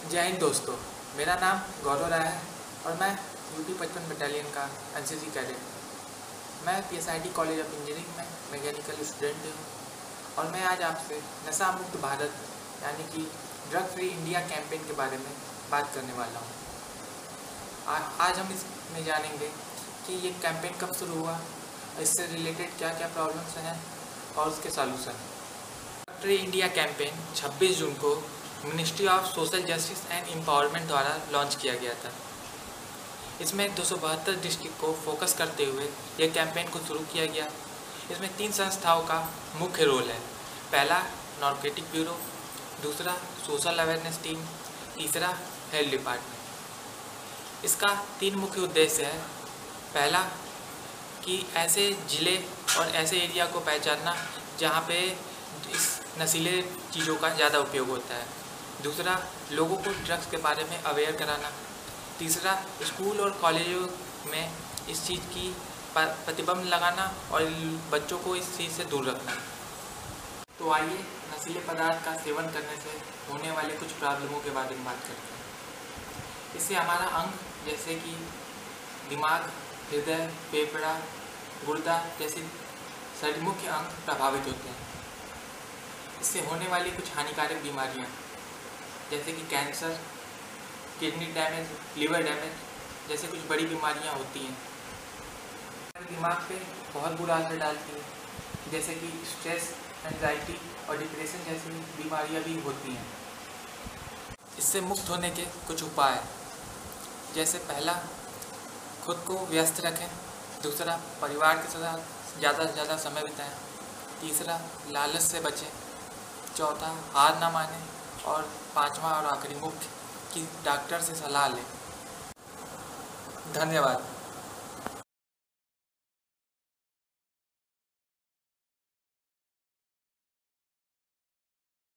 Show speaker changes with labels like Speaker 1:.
Speaker 1: जय हिंद दोस्तों, मेरा नाम गौरव राय है और मैं यूपी पचपन बटालियन का एन सी कैडेट मैं P S I T college of engineering में मैकेनिकल स्टूडेंट हूँ और मैं आज आपसे नशा मुक्त भारत, यानी कि ड्रग फ्री इंडिया कैंपेन के बारे में बात करने वाला हूँ। आज हम इसमें जानेंगे कि ये कैंपेन कब शुरू हुआ, इससे रिलेटेड क्या क्या प्रॉब्लम्स हैं और उसके solution drug free India campaign 26 जून को ministry of social justice and empowerment द्वारा लॉन्च किया गया था। इसमें दो सौ बहत्तर डिस्ट्रिक्ट को फोकस करते हुए यह कैंपेन को शुरू किया गया। इसमें तीन संस्थाओं का मुख्य रोल है। पहला नॉर्केटिक ब्यूरो। दूसरा, सोशल अवेयरनेस टीम। तीसरा, हेल्थ डिपार्टमेंट। इसका तीन मुख्य उद्देश्य है। पहला, कि ऐसे ज़िले और ऐसे एरिया को पहचानना जहाँ पे इस नशीले चीज़ों का ज़्यादा उपयोग होता है। दूसरा, लोगों को ड्रग्स के बारे में अवेयर कराना। तीसरा स्कूल और कॉलेजों में इस चीज़ की प्रतिबंध लगाना और बच्चों को इस चीज़ से दूर रखना। तो आइए, नशीले पदार्थ का सेवन करने से होने वाले कुछ प्रॉब्लमों के बारे में बात करते हैं। इससे हमारा अंग, जैसे कि दिमाग, हृदय, फेफड़ा, गुर्दा जैसे शरीर मुख्य अंग प्रभावित होते हैं। इससे होने वाली कुछ हानिकारक बीमारियाँ। जैसे कि cancer, kidney damage, liver damage, जैसे कुछ बड़ी बीमारियाँ होती हैं। दिमाग पे बहुत बुरा असर डालती है, जैसे कि स्ट्रेस, एंजाइटी और डिप्रेशन जैसी बीमारियाँ भी होती हैं। इससे मुक्त होने के कुछ उपाय जैसे पहला, खुद को व्यस्त रखें। दूसरा, परिवार के साथ ज़्यादा से ज़्यादा समय बिताएँ। तीसरा, लालच से बचें। चौथा, हार ना मानें। और पांचवा और आखिरी मुख्य कि डॉक्टर से सलाह लें। धन्यवाद।